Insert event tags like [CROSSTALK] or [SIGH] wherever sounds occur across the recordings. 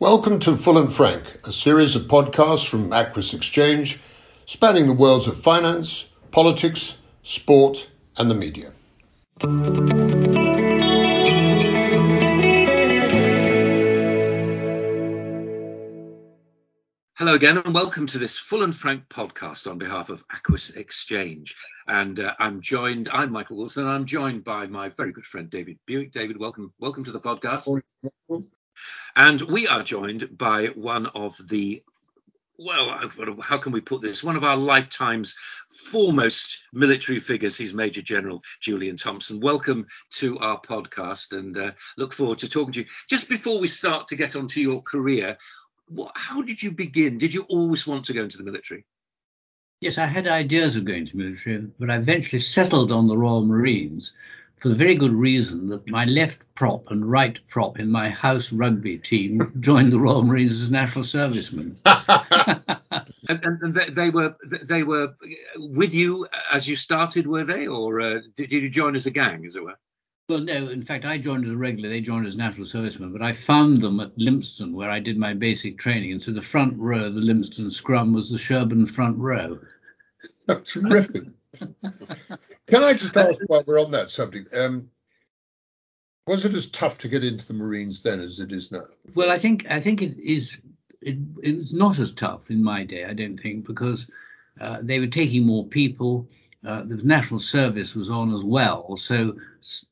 Welcome to Full and Frank, a series of podcasts from Aquis Exchange spanning the worlds of finance, politics, sport, and the media. Hello again, and welcome to this Full and Frank podcast on behalf of Aquis Exchange. And uh, I'm joined, I'm Michael Wilson, and I'm joined by my very good friend David Buik. David, welcome, welcome to the podcast. And we are joined by one of the well, how can we put this? One of our lifetime's foremost military figures. He's Major General Julian Thompson. Welcome to our podcast and uh, look forward to talking to you. Just before we start to get onto your career, what, how did you begin? Did you always want to go into the military? Yes, I had ideas of going to military, but I eventually settled on the Royal Marines for the very good reason that my left prop and right prop in my house rugby team [LAUGHS] joined the Royal Marines as national servicemen. [LAUGHS] and, and they, they, were they were with you as you started, were they, or uh, did, you join as a gang, as it were? Well, no. In fact, I joined as a regular. They joined as national servicemen. But I found them at Lympstone, where I did my basic training. And so the front row of the Lympstone scrum was the Sherborne front row. That's terrific. [LAUGHS] Can I just ask while we're on that subject? Um, was it as tough to get into the Marines then as it is now? Well, I think I think it is. It, it was not as tough in my day. I don't think because uh, they were taking more people. Uh, the national service was on as well, so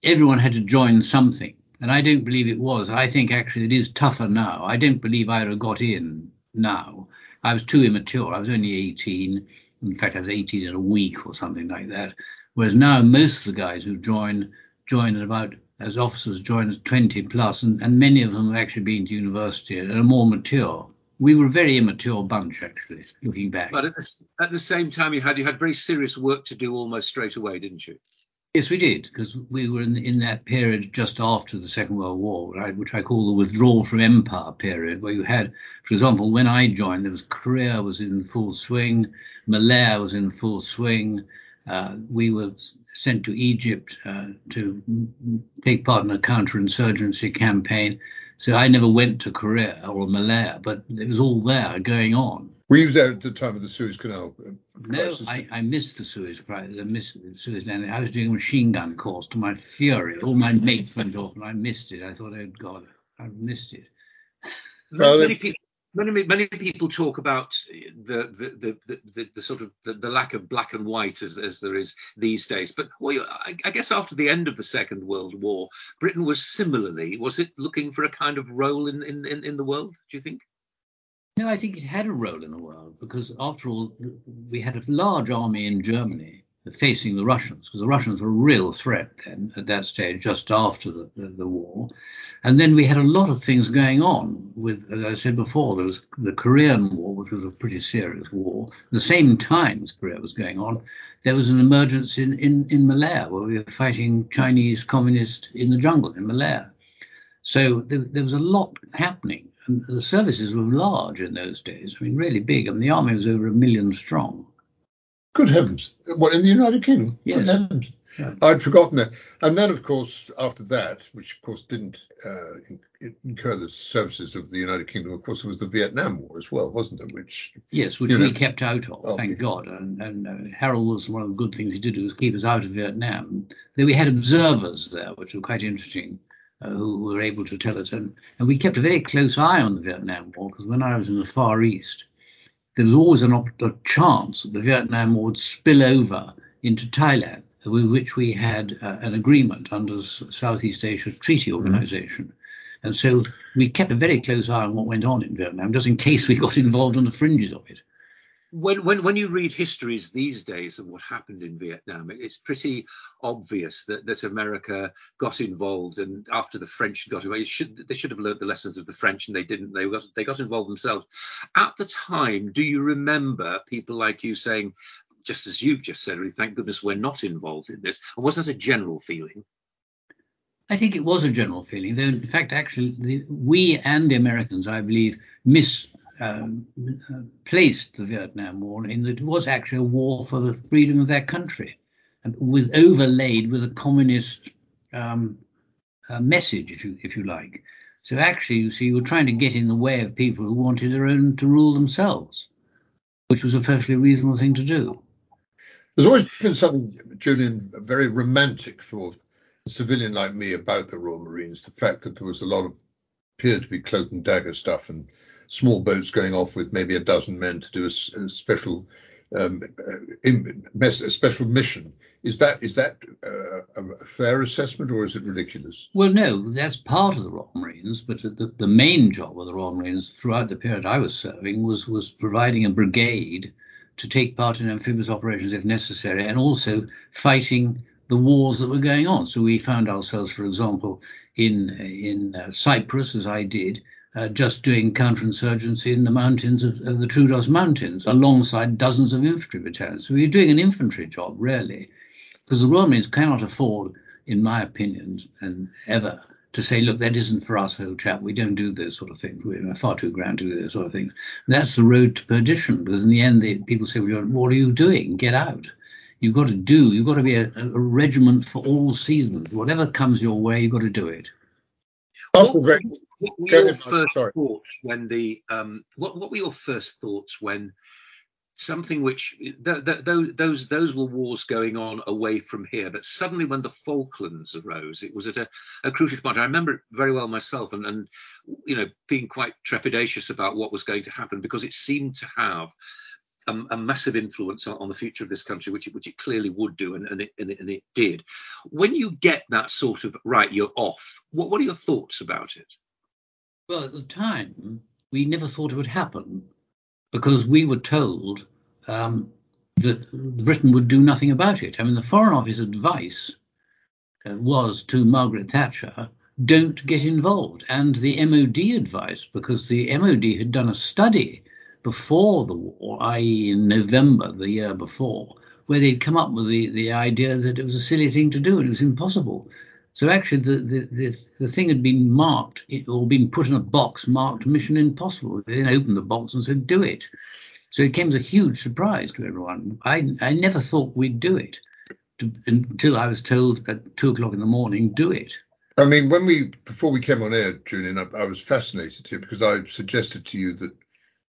everyone had to join something. And I don't believe it was. I think actually it is tougher now. I don't believe I'd have got in now. I was too immature. I was only 18 in fact, I was 18 in a week or something like that. Whereas now most of the guys who join join at about as officers join at 20 plus, and, and many of them have actually been to university and are more mature. We were a very immature bunch, actually, looking back. But at the, at the same time, you had you had very serious work to do almost straight away, didn't you? Yes, we did, because we were in, in that period just after the Second World War, right, which I call the withdrawal from empire period, where you had, for example, when I joined, there was Korea was in full swing, Malaya was in full swing. Uh, we were sent to Egypt uh, to take part in a counterinsurgency campaign. So I never went to Korea or Malaya, but it was all there going on. Were you there at the time of the Suez Canal? Uh, no, I, I, missed the Suez crisis. I missed the Suez landing. I was doing a machine gun course to my fury. All my mates went off, and I missed it. I thought, oh God, I missed it. Well, many, people, many, many people talk about the the, the, the, the sort of the, the, lack of black and white as, as there is these days. But well, I, I guess after the end of the Second World War, Britain was similarly. Was it looking for a kind of role in, in, in, in the world? Do you think? No, I think it had a role in the world because, after all, we had a large army in Germany facing the Russians because the Russians were a real threat then at that stage, just after the, the, the, war. And then we had a lot of things going on with, as I said before, there was the Korean War, which was a pretty serious war. At the same time as Korea was going on, there was an emergence in, in, in Malaya where we were fighting Chinese communists in the jungle in Malaya. So there, there was a lot happening the services were large in those days. I mean, really big. I mean, the army was over a million strong. Good heavens! What in the United Kingdom? Yes. Yeah. I'd forgotten that. And then, of course, after that, which of course didn't uh, incur the services of the United Kingdom, of course, there was the Vietnam War as well, wasn't there? Which yes, which we know, kept out of, oh, thank God. And, and uh, Harold was one of the good things he did was keep us out of Vietnam. Then we had observers there, which were quite interesting who were able to tell us. And, and we kept a very close eye on the Vietnam War because when I was in the Far East, there was always an, a chance that the Vietnam War would spill over into Thailand, with which we had uh, an agreement under the Southeast Asia Treaty mm-hmm. Organization. Mm-hmm. And so we kept a very close eye on what went on in Vietnam, just in case we got [LAUGHS] involved on the fringes of it when, when when you read histories these days of what happened in Vietnam, it's pretty obvious that, that America got involved, and after the French got away, should, they should have learned the lessons of the French, and they didn't. They got they got involved themselves. At the time, do you remember people like you saying, just as you've just said, thank goodness we're not involved in this? Was that a general feeling? I think it was a general feeling, though in fact, actually, the, we and the Americans, I believe, miss um, placed the Vietnam War in that it was actually a war for the freedom of their country, and with overlaid with a communist um, uh, message, if you if you like. So actually, you see, you were trying to get in the way of people who wanted their own to rule themselves, which was a perfectly reasonable thing to do. There's always been something, Julian, very romantic for a civilian like me about the Royal Marines. The fact that there was a lot of appeared to be cloak and dagger stuff and small boats going off with maybe a dozen men to do a, a special um, uh, a special mission. Is that is that uh, a fair assessment or is it ridiculous? Well, no, that's part of the Royal Marines, but the, the main job of the Royal Marines throughout the period I was serving was was providing a brigade to take part in amphibious operations if necessary, and also fighting the wars that were going on. So we found ourselves, for example, in in uh, Cyprus, as I did, uh, just doing counterinsurgency in the mountains of, of, the Troodos Mountains, alongside dozens of infantry battalions. So We're doing an infantry job, really, because the Royal Marines cannot afford, in my opinion, and ever to say, look, that isn't for us, old chap. We don't do those sort of things. We're far too grand to do those sort of things. And that's the road to perdition, because in the end, they, people say, well, what are you doing? Get out. You've got to do. You've got to be a, a regiment for all seasons. Whatever comes your way, you've got to do it. What, what, were your first Sorry. thoughts when the um, what, what were your first thoughts when something which th- th- those those were wars going on away from here but suddenly when the falklands arose it was at a, a crucial point i remember it very well myself and, and you know being quite trepidatious about what was going to happen because it seemed to have a, a massive influence on, on, the future of this country, which it, which it clearly would do, and, and, it, and, it, and it did. When you get that sort of right, you're off. What what are your thoughts about it? Well, at the time, we never thought it would happen because we were told um, that Britain would do nothing about it. I mean, the Foreign Office advice uh, was to Margaret Thatcher don't get involved. And the MOD advice, because the MOD had done a study before the war, i.e., in November the year before, where they'd come up with the, the idea that it was a silly thing to do it was impossible. So actually, the, the, the, the thing had been marked it, or been put in a box marked Mission Impossible. They then opened the box and said, do it. So it came as a huge surprise to everyone. I, I never thought we'd do it to, until I was told at two o'clock in the morning, do it. I mean, when we before we came on air, Julian, I, I was fascinated here because I suggested to you that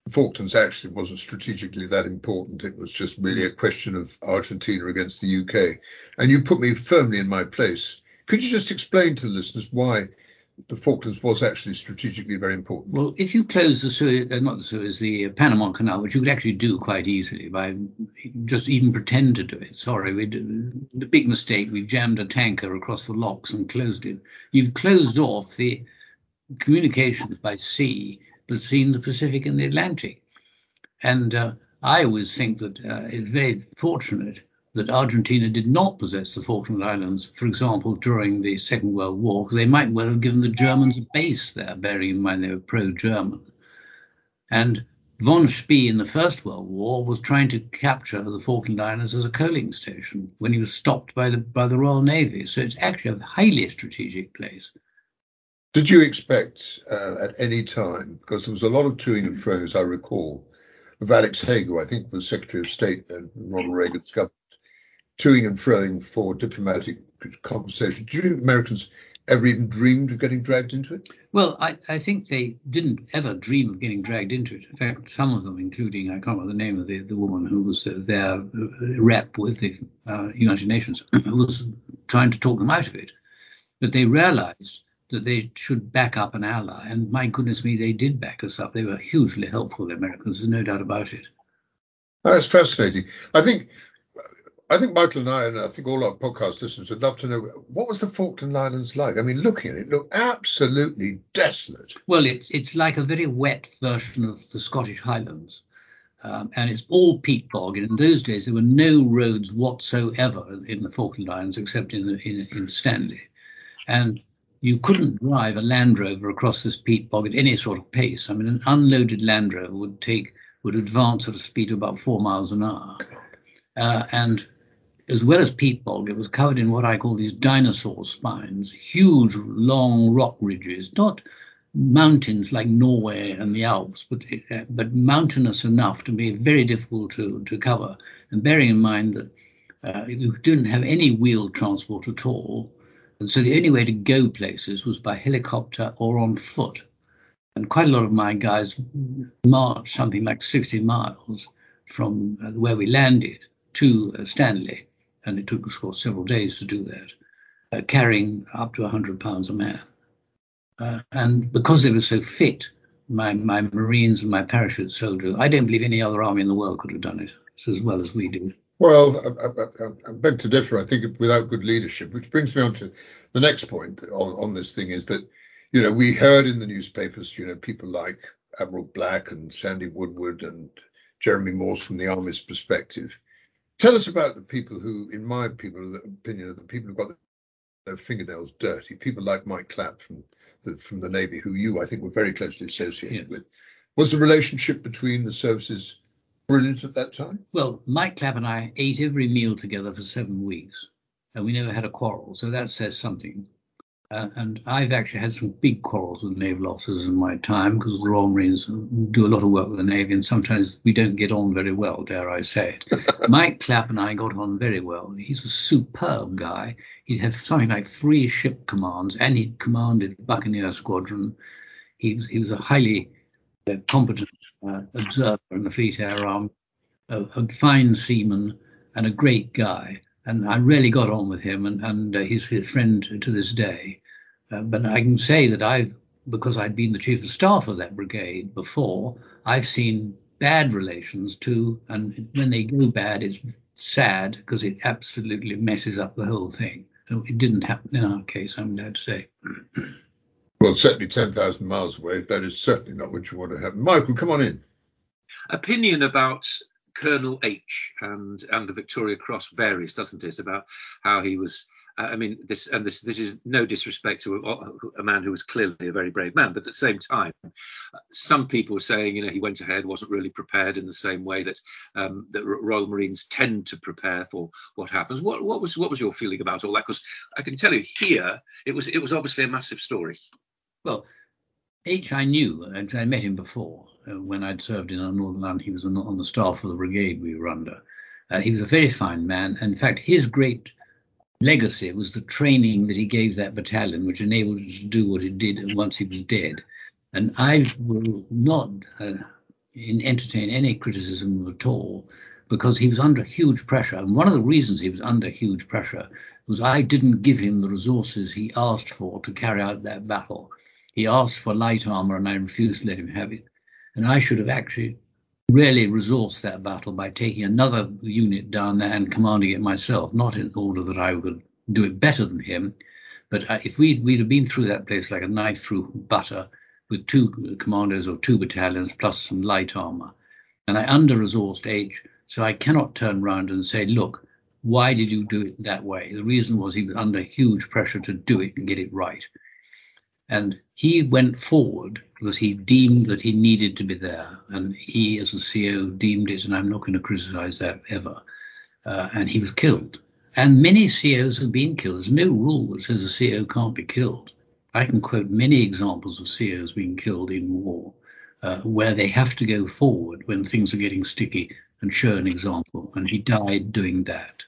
Falklands actually wasn't strategically that important. It was just really a question of Argentina against the UK. And you put me firmly in my place. Could you just explain to the listeners why the Falklands was actually strategically very important? Well, if you close the Suez, uh, not the Suez, the Panama Canal, which you could actually do quite easily by just even pretend to do it. Sorry, we the big mistake. We jammed a tanker across the locks and closed it. You've closed off the communications by sea between the Pacific and the Atlantic. And uh, I always think that uh, it's very fortunate that Argentina did not possess the Falkland Islands, for example, during the Second World War, because they might well have given the Germans a base there, bearing in mind they were pro German. And von Spee in the First World War was trying to capture the Falkland Islands as a coaling station when he was stopped by the, by the Royal Navy. So it's actually a highly strategic place. Did you expect uh, at any time, because there was a lot of toing and fro, as I recall, of Alex Haig, who I think was Secretary of State in Ronald Reagan's government, toing and froing for diplomatic conversation. Do you think the Americans ever even dreamed of getting dragged into it? Well, I, I, think they didn't ever dream of getting dragged into it. In fact, some of them, including, I can't remember the name of the, the woman who was uh, their uh, rep with the uh, United Nations, [CLEARS THROAT] was trying to talk them out of it. But they realized that they should back up an ally. And my goodness me, they did back us up. They were hugely helpful, the Americans. There's no doubt about it. That's fascinating. I think I think Michael and I, and I think all our podcast listeners would love to know what was the Falkland Islands like. I mean, looking at it, it looked absolutely desolate. Well, it's it's like a very wet version of the Scottish Highlands, um, and it's all peat bog. And in those days, there were no roads whatsoever in the Falkland Islands except in in, in Stanley, and you couldn't drive a Land Rover across this peat bog at any sort of pace. I mean, an unloaded Land Rover would take would advance at a speed of about four miles an hour, uh, and as well as peat bog, it was covered in what I call these dinosaur spines, huge, long rock ridges, not mountains like Norway and the Alps, but uh, but mountainous enough to be very difficult to to cover. And bearing in mind that uh, you didn't have any wheeled transport at all, And so the only way to go places was by helicopter or on foot. And quite a lot of my guys marched something like 60 miles from uh, where we landed to uh, Stanley. And it took, of course, several days to do that, uh, carrying up to 100 pounds a man. Uh, and because they were so fit, my, my Marines and my parachute soldiers, I don't believe any other army in the world could have done it as well as we do. Well, I, I, I, beg to differ. I think without good leadership, which brings me on to the next point on, on this thing is that, you know, we heard in the newspapers, you know, people like Admiral Black and Sandy Woodward and Jeremy Moore from the Army's perspective. Tell us about the people who, in my people, the opinion, of the people who got their fingernails dirty. People like Mike Clapp from the from the Navy, who you, I think, were very closely associated yeah. with. Was the relationship between the services brilliant at that time? Well, Mike Clapp and I ate every meal together for seven weeks, and we never had a quarrel. So that says something. Uh, and I've actually had some big quarrels with naval officers in my time because the Royal Marines do a lot of work with the Navy, and sometimes we don't get on very well, dare I say it. [LAUGHS] Mike Clapp and I got on very well. He's a superb guy. He had something like three ship commands, and he commanded the Buccaneer Squadron. He was he was a highly uh, competent uh, observer in the Fleet Air Arm, a, a, fine seaman, and a great guy. And I really got on with him, and, and uh, he's his friend to this day. Uh, but I can say that I've, because I'd been the chief of staff of that brigade before, I've seen bad relations too. And when they go bad, it's sad because it absolutely messes up the whole thing. It didn't happen in our case, I'm glad to say. Well, certainly 10,000 miles away. That is certainly not what you want to have. Michael, come on in. Opinion about Colonel H and and the Victoria Cross varies, doesn't it? About how he was. Uh, I mean, this and this this is no disrespect to a, a, man who was clearly a very brave man, but at the same time, some people were saying, you know, he went ahead, wasn't really prepared in the same way that um, that Royal Marines tend to prepare for what happens. What what was what was your feeling about all that? Because I can tell you here, it was it was obviously a massive story. Well, H I knew, and I met him before uh, when I'd served in Northern Ireland. He was on, on, the staff of the brigade we were under. Uh, he was a very fine man. In fact, his great legacy was the training that he gave that battalion, which enabled it to do what it did once he was dead. And I will not uh, entertain any criticism at all because he was under huge pressure. And one of the reasons he was under huge pressure was I didn't give him the resources he asked for to carry out that battle. He asked for light armor, and I refused to let him have it. And I should have actually really resourced that battle by taking another unit down there and commanding it myself, not in order that I would do it better than him, but uh, if we'd, we'd have been through that place like a knife through butter with two commandos or two battalions plus some light armor. And I under resourced H, so I cannot turn around and say, look, why did you do it that way? The reason was he was under huge pressure to do it and get it right. And he went forward because he deemed that he needed to be there. And he, as a CEO, deemed it, and I'm not going to criticize that ever. Uh, and he was killed. And many CEOs have been killed. There's no rule that says a CEO can't be killed. I can quote many examples of CEOs being killed in war uh, where they have to go forward when things are getting sticky and show an example. And he died doing that.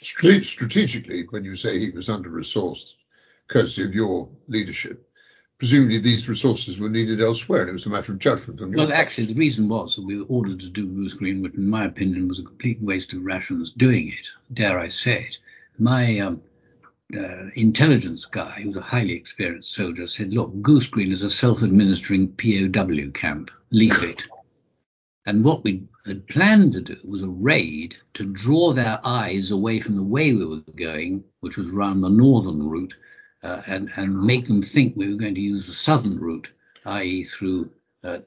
Strategically, when you say he was under resourced, courtesy of your leadership, presumably these resources were needed elsewhere, and it was a matter of judgment. well, part. actually, the reason was that we were ordered to do Goose Green, which, in my opinion, was a complete waste of rations doing it. Dare I say it? My um, uh, intelligence guy, who was a highly experienced soldier, said, "Look, Goose Green is a self-administering POW camp. Leave it." [LAUGHS] And what we had planned to do was a raid to draw their eyes away from the way we were going, which was round the northern route, uh, and, and make them think we were going to use the southern route, i.e., through uh, uh,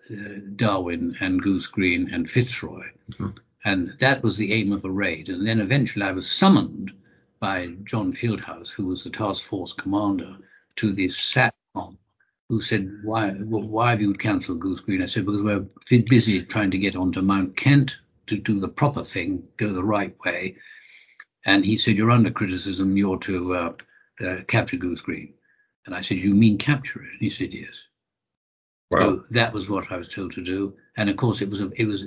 Darwin and Goose Green and Fitzroy. Mm-hmm. And that was the aim of the raid. And then eventually I was summoned by John Fieldhouse, who was the task force commander, to the SATCOM, who said, why, why have you cancelled Goose Green? I said, because we're busy trying to get onto Mount Kent to do the proper thing, go the right way. And he said, you're under criticism. You're to uh, uh, capture Goose Green. And I said, You mean capture it? And he said, Yes. Wow. So that was what I was told to do. And of course, it was, a, it was,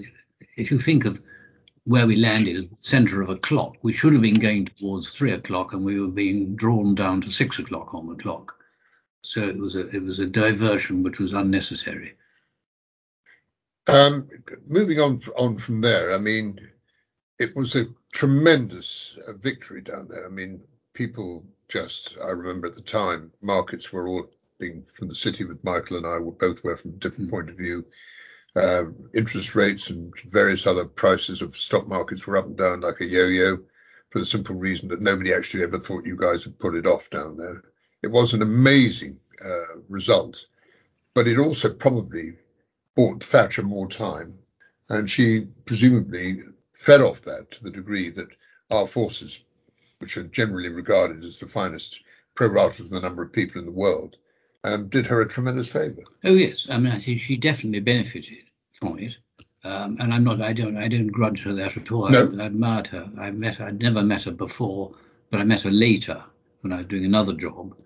if you think of where we landed is the centre of a clock. We should have been going towards three o'clock, and we were being drawn down to six o'clock on the clock. So it was a it was a diversion which was unnecessary. Um, moving on on from there, I mean, it was a tremendous uh, victory down there. I mean, people just I remember at the time markets were all being from the city with Michael and I were both were from a different point of view. Uh, interest rates and various other prices of stock markets were up and down like a yo-yo for the simple reason that nobody actually ever thought you guys would put it off down there. It was an amazing uh, result, but it also probably bought Thatcher more time, and she presumably fed off that to the degree that our forces, which are generally regarded as the finest pro rata of the number of people in the world, um, did her a tremendous favour. Oh yes, I mean I think she definitely benefited from it, um, and I'm not I don't I don't grudge her that at all. No. I, I admired her. I met her. I'd never met her before, but I met her later when I was doing another job,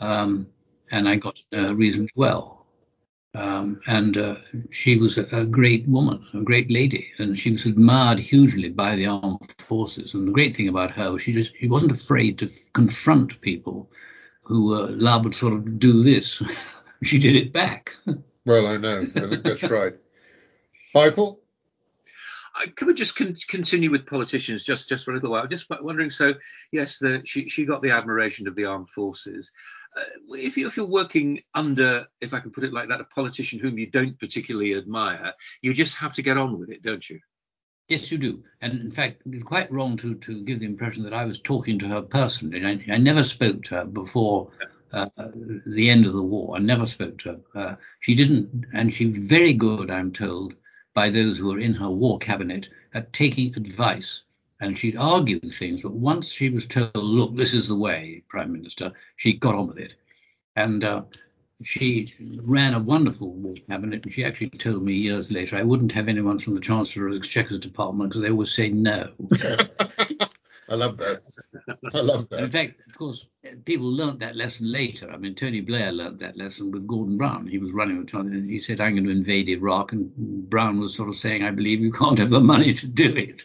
um, and I got to know her reasonably well. Um, and uh, she was a, a great woman, a great lady, and she was admired hugely by the armed forces. And the great thing about her was she just she wasn't afraid to confront people who uh, Love would sort of do this. [LAUGHS] she did it back. [LAUGHS] Well, I know. I think that's right. Michael, Uh, Can we just con- continue with politicians just just for a little while? Just wondering. So, yes, the, she she got the admiration of the armed forces. Uh, if you if you're working under, if I can put it like that, a politician whom you don't particularly admire, you just have to get on with it, don't you? Yes, you do. And in fact, it's quite wrong to, to give the impression that I was talking to her personally. I, I never spoke to her before uh, the end of the war. I never spoke to her. Uh, she didn't, and she was very good, I'm told, by those who were in her war cabinet at taking advice. And she'd argue things, but once she was told, look, this is the way, Prime Minister, she got on with it. And uh, she ran a wonderful war cabinet, and she actually told me years later I wouldn't have anyone from the Chancellor of the Exchequer Department because they always say no. [LAUGHS] I love that. [LAUGHS] I love And in fact, of course, people learnt that lesson later. I mean, Tony Blair learnt that lesson with Gordon Brown. He was running with Tony, and he said, I'm going to invade Iraq. And Brown was sort of saying, I believe you can't have the money to do it.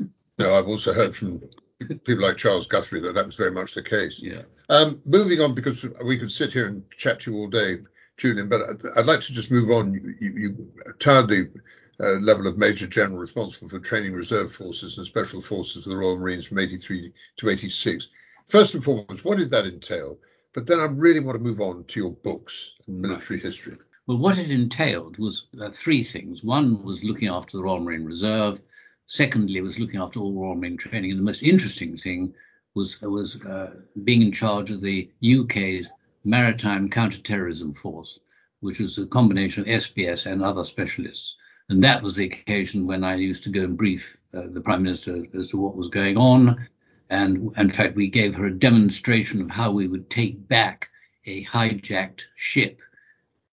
[LAUGHS] No, I've also heard from people like Charles Guthrie that that was very much the case. Yeah. Um, moving on, because we could sit here and chat to you all day, Julian, but I'd, I'd like to just move on. You, you, you tied the uh, level of Major General responsible for training reserve forces and special forces of the Royal Marines from 83 to 86. First and foremost, what did that entail? But then I really want to move on to your books and military history. Well, what it entailed was uh, three things. One was looking after the Royal Marine Reserve. Secondly, was looking after all Royal Marine training. And the most interesting thing was was uh, being in charge of the UK's Maritime Counterterrorism Force, which was a combination of SBS and other specialists. And that was the occasion when I used to go and brief uh, the Prime Minister as to what was going on. And in fact, we gave her a demonstration of how we would take back a hijacked ship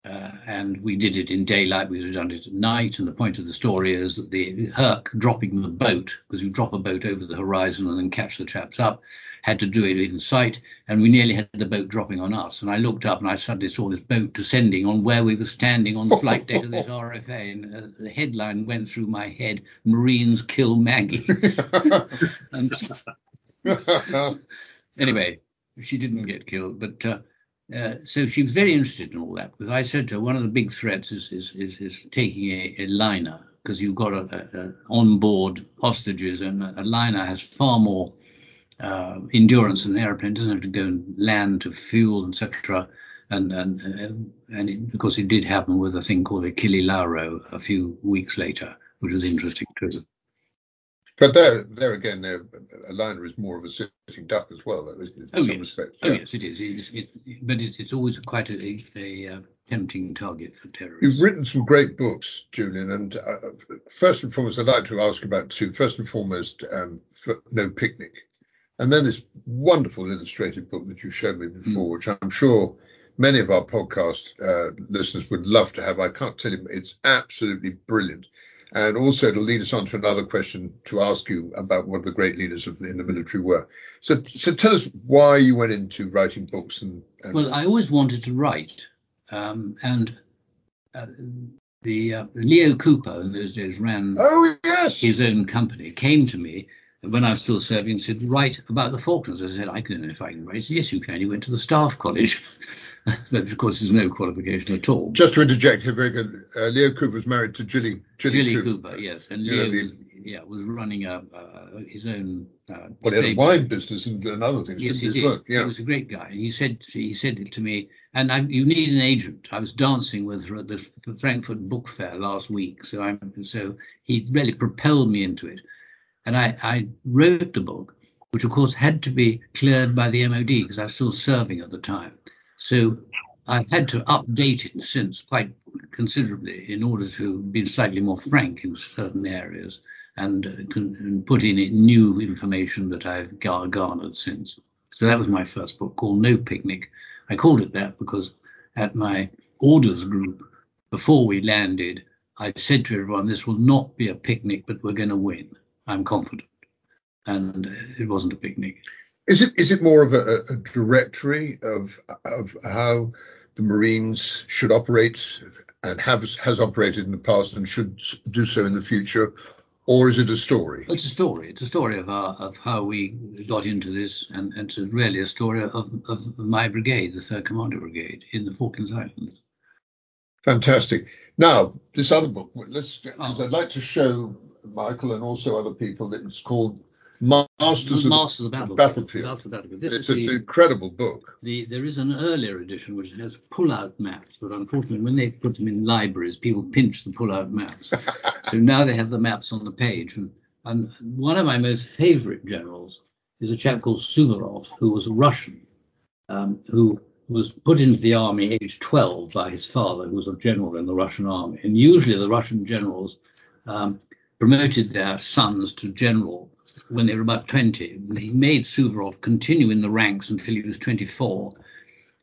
uh, and we did it in daylight. We had done it at night. And the point of the story is that the Herc dropping the boat, because you drop a boat over the horizon and then catch the chaps up, had to do it in sight. And we nearly had the boat dropping on us. And I looked up and I suddenly saw this boat descending on where we were standing on the flight deck of this [LAUGHS] RFA. And uh, the headline went through my head Marines kill Maggie. [LAUGHS] [LAUGHS] and anyway, she didn't get killed, but uh, uh, so she was very interested in all that because I said to her, one of the big threats is is is, is taking a, a liner because you've got a, a, a on-board hostages and a, liner has far more uh, endurance than an airplane. Doesn't have to go and land to fuel, etc. And and uh, and it, of course it did happen with a thing called a Lauro a few weeks later, which was interesting too. But there, there again, there, a liner is more of a sitting duck as well, though, isn't it? In Oh some yes, respects. oh yes, it is. It, it, but it, it's always quite a, a, uh, tempting target for terrorists. You've written some great books, Julian, and uh, first and foremost, I'd like to ask about two. First and foremost, um, for No Picnic, and then this wonderful illustrated book that you showed me before, which I'm sure many of our podcast uh, listeners would love to have. I can't tell you, it's absolutely brilliant. And also, it'll lead us on to another question to ask you about what the great leaders of the, in the military were. So, so tell us why you went into writing books and, and Well, I always wanted to write, um, and uh, the uh, Leo Cooper in those days ran oh yes his own company. Came to me when I was still serving and said, "Write about the Falklands." I said, "I don't if I can write." He said, "Yes, you can." He went to the Staff College. [LAUGHS] [LAUGHS] but of course, is no qualification at all. Just to interject here, very good. Uh, Leo Cooper was married to Jilly Jilly, Cooper. Cooper. yes, and Leo was, yeah was running a, uh, his own. Uh, well, he had a wine business and, and other things. Yes, he did. Yeah. He was a great guy, and he said he said it to me, and I, you need an agent. I was dancing with her at the Frankfurt Book Fair last week, so I'm so he really propelled me into it, and I I wrote the book, which of course had to be cleared by the MOD because I was still serving at the time. So I've had to update it since quite considerably in order to be slightly more frank in certain areas and, uh, and put in it new information that I've gar- garnered since. So that was my first book called No Picnic. I called it that because at my orders group, before we landed, I said to everyone, this will not be a picnic, but we're going to win. I'm confident. And uh, it wasn't a picnic. Is it is it more of a, a directory of of how the Marines should operate and have has operated in the past and should do so in the future, or is it a story? It's a story. It's a story of our, of how we got into this, and, and it's really a story of, of my brigade, the Third Commando Brigade in the Falklands Islands. Fantastic. Now, this other book, let's. Oh. I'd like to show Michael and also other people that it's called Masters, Masters of, Battlefield. Battlefield. Battlefield. It's an incredible book. The, there is an earlier edition which has pull-out maps, but unfortunately, when they put them in libraries, people pinch the pull-out maps. [LAUGHS] so now they have the maps on the page. And, and one of my most favourite generals is a chap called Suvorov, who was a Russian, um, who was put into the army age 12 by his father, who was a general in the Russian army. And usually the Russian generals um, promoted their sons to general when they were about 20. He made Suvorov continue in the ranks until he was 24.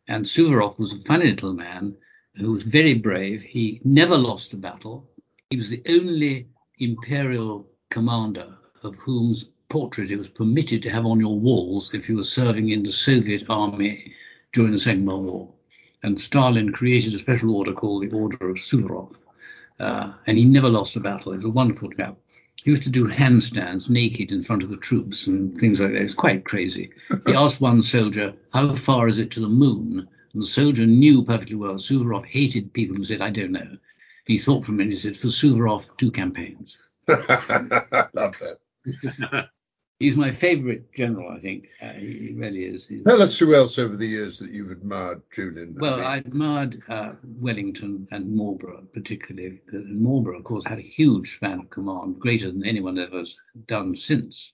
And Suvorov was a funny little man who was very brave. He never lost a battle. He was the only imperial commander of whose portrait it was permitted to have on your walls if you were serving in the Soviet army during the Second World War. And Stalin created a special order called the Order of Suvorov. Uh, and he never lost a battle. He was a wonderful chap. He used to do handstands naked in front of the troops and things like that. It was quite crazy. He [LAUGHS] asked one soldier, How far is it to the moon? And the soldier knew perfectly well Suvorov hated people who said, I don't know. He thought for a minute, he said, For Suvorov, two campaigns. I [LAUGHS] Love that. [LAUGHS] He's my favourite general, I think. Uh, he really is. He's, Tell us who else over the years that you've admired, Julian. Well, I admired uh, Wellington and Marlborough particularly. Uh, Marlborough, of course, had a huge span of command, greater than anyone ever has done since.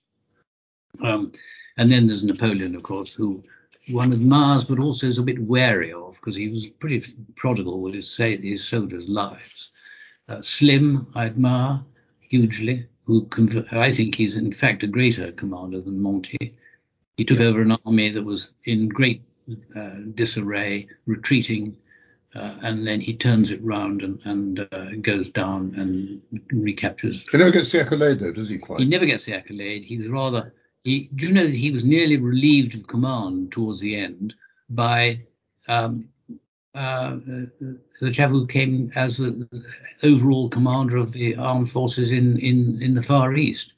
Um, and then there's Napoleon, of course, who one admires but also is a bit wary of because he was pretty prodigal with his, his soldiers' lives. Uh, Slim, I admire hugely who I think he's in fact a greater commander than Monty. He took yeah. over an army that was in great uh, disarray, retreating, uh, and then he turns it round and, and uh, goes down and recaptures. He never gets the accolade, though, does he? Quite. He never gets the accolade. He was rather. He, do you know that he was nearly relieved of command towards the end by um, uh, the chap who came as the overall commander of the armed forces in, in, in the Far East,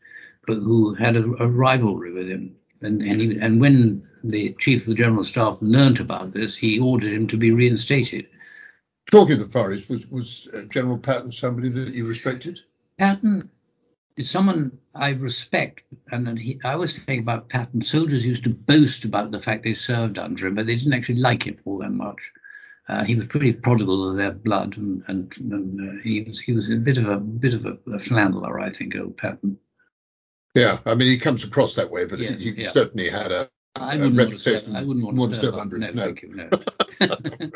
but who had a, a rivalry with him. And and, he, and when the chief of the general staff learnt about this, he ordered him to be reinstated. Talking of the Far East, was, was uh, General Patton somebody that you respected? Patton is someone I respect, and he, I always think about Patton. Soldiers used to boast about the fact they served under him, but they didn't actually like him all that much. Uh, he was pretty prodigal of their blood, and, and, and uh, he was he was a bit of a bit of a, a flannerer, I think, old Patton. Yeah, I mean he comes across that way, but yeah, he, he yeah. certainly had a, I a reputation. I wouldn't want to step under no, no. You, [LAUGHS] no.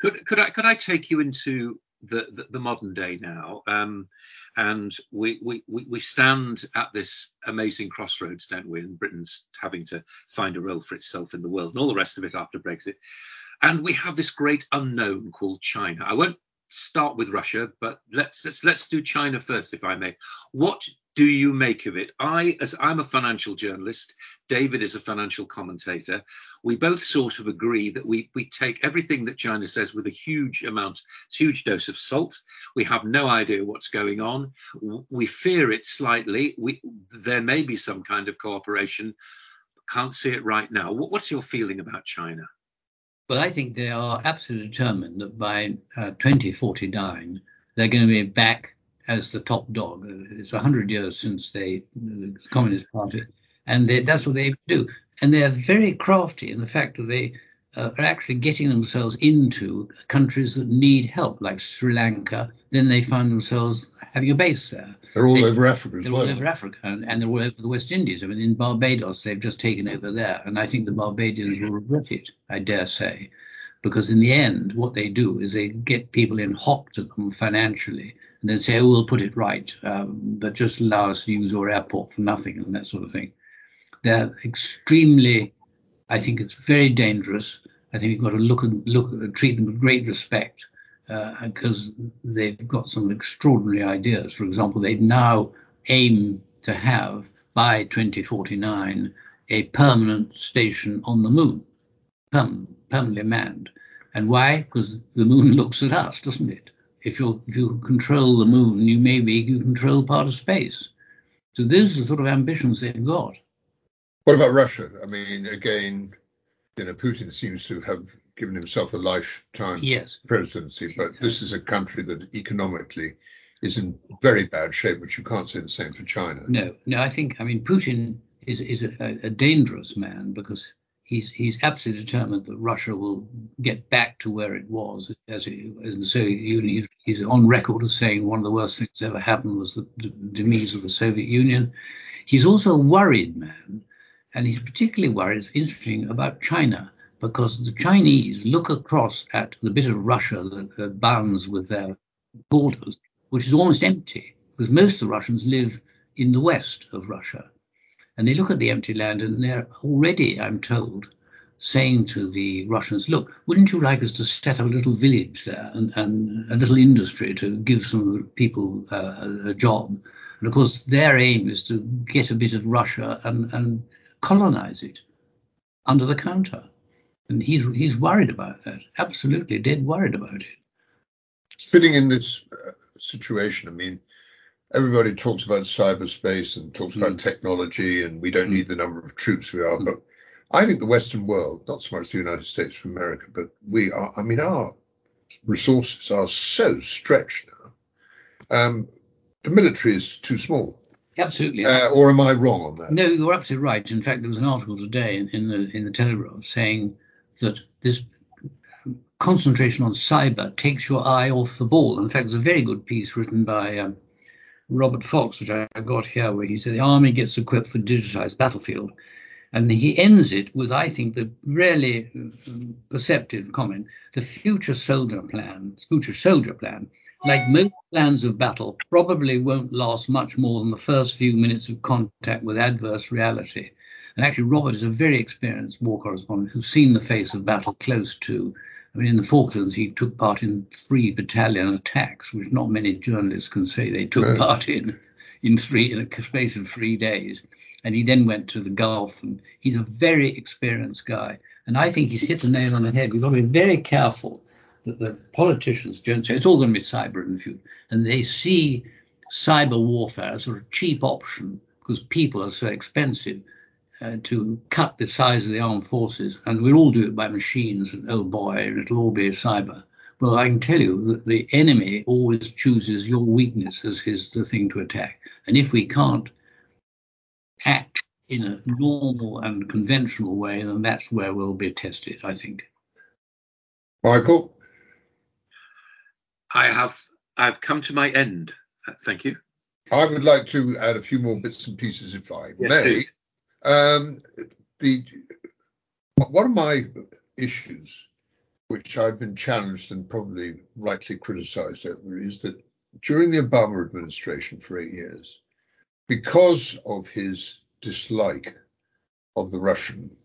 could could I could I take you into the, the, the modern day now? Um, and we, we we stand at this amazing crossroads, don't we? And Britain's having to find a role for itself in the world, and all the rest of it after Brexit. And we have this great unknown called China. I won't start with Russia, but let's let's let's do China first, if I may. What do you make of it? I, as I'm a financial journalist, David is a financial commentator. We both sort of agree that we we take everything that China says with a huge amount, huge dose of salt. We have no idea what's going on. We fear it slightly. We there may be some kind of cooperation. Can't see it right now. What's your feeling about China? Well, I think they are absolutely determined that by uh, 2049 they're going to be back as the top dog. It's 100 years since they, the Communist Party, and they, that's what they do. And they're very crafty in the fact that they uh, are actually getting themselves into countries that need help, like Sri Lanka. Then they find themselves having a base there. They're all they, over Africa they're well. all over Africa, and, and, they're all over the West Indies. I mean, in Barbados, they've just taken over there, and I think the Barbadians will regret it. I dare say, because in the end, what they do is they get people in hock to them financially, and then say, "Oh, we'll put it right, um, but just allow us to use your airport for nothing," and that sort of thing. They're extremely I think it's very dangerous. I think you've got to look and look and treat them with great respect because uh, they've got some extraordinary ideas. For example, they now aim to have by 2049 a permanent station on the moon, perm- permanently manned. And why? Because the moon [LAUGHS] looks at us, doesn't it? If you if you control the moon, you maybe you control part of space. So those are the sort of ambitions they've got. What about Russia? I mean, again, you know, Putin seems to have given himself a lifetime yes. presidency, but this is a country that economically is in very bad shape, which you can't say the same for China. No, no, I think, I mean, Putin is is a, a dangerous man because he's he's absolutely determined that Russia will get back to where it was as, it, as the Soviet Union. He's, he's on record as saying one of the worst things that ever happened was the, the demise of the Soviet Union. He's also a worried man and he's particularly worried, it's interesting, about China, because the Chinese look across at the bit of Russia that, that bounds with their borders, which is almost empty, because most of the Russians live in the west of Russia. And they look at the empty land and they're already, I'm told, saying to the Russians, look, wouldn't you like us to set up a little village there and, and a little industry to give some people uh, a job? And of course, their aim is to get a bit of Russia and, and colonize it under the counter. And he's he's worried about that. Absolutely, dead worried about it. Fitting in this uh, situation, I mean, everybody talks about cyberspace and talks mm. about technology, and we don't mm. need the number of troops we are. Mm. But I think the Western world, not so much the United States of America, but we are. I mean, our resources are so stretched now. Um, the military is too small. Absolutely. Uh, or am I wrong on that? No, you're absolutely right. In fact, there was an article today in, in the in the Telegraph saying that this concentration on cyber takes your eye off the ball. In fact, there's a very good piece written by um, Robert Fox, which I got here, where he said the army gets equipped for digitized battlefield. And he ends it with, I think, the really um, perceptive comment: the future soldier plan, future soldier plan like most plans of battle, probably won't last much more than the first few minutes of contact with adverse reality. And actually, Robert is a very experienced war correspondent who's seen the face of battle close to. I mean, in the Falklands, he took part in three battalion attacks, which not many journalists can say they took part in in three in a space of three days. And he then went to the Gulf, and he's a very experienced guy. And I think he's hit the nail on the head. We've got to be very careful that the politicians don't say it's all going to be cyber in the future, and they see cyber warfare as a sort of cheap option because people are so expensive uh, to cut the size of the armed forces, and we'll all do it by machines, and oh boy, and it'll all be cyber. Well, I can tell you that the enemy always chooses your weakness as his the thing to attack, and if we can't act in a normal and conventional way, then that's where we'll be tested, I think. Michael, I have I've come to my end. Thank you. I would like to add a few more bits and pieces, if I yes, may. Um, the one of my issues, which I've been challenged and probably rightly criticised over, is that during the Obama administration for eight years, because of his dislike of the Russian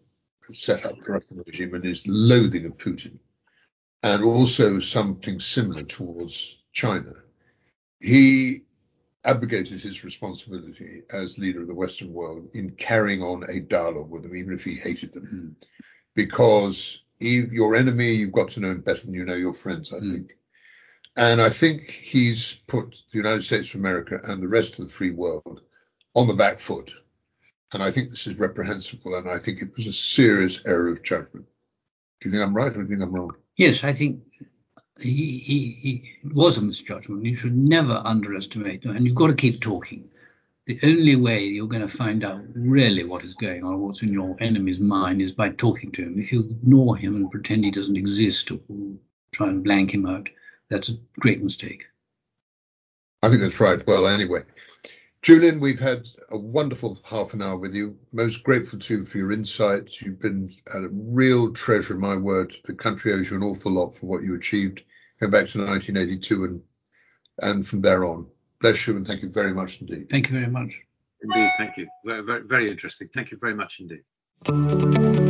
set up the Russian regime and his loathing of Putin, and also something similar towards China. He abrogated his responsibility as leader of the Western world in carrying on a dialogue with them, even if he hated them, mm. because if your enemy, you've got to know him better than you know your friends, I mm. think. And I think he's put the United States of America and the rest of the free world on the back foot. And I think this is reprehensible, and I think it was a serious error of judgment. Do you think I'm right, or do you think I'm wrong? Yes, I think he, he, he was a misjudgment. You should never underestimate them, and you've got to keep talking. The only way you're going to find out really what is going on, what's in your enemy's mind, is by talking to him. If you ignore him and pretend he doesn't exist or try and blank him out, that's a great mistake. I think that's right. Well, anyway, Julian, we've had a wonderful half an hour with you. Most grateful to you for your insights. You've been a real treasure, my word. The country owes you an awful lot for what you achieved going back to 1982 and and from there on. Bless you and thank you very much indeed. Thank you very much. Indeed, thank you. Very, very, very interesting. Thank you very much indeed.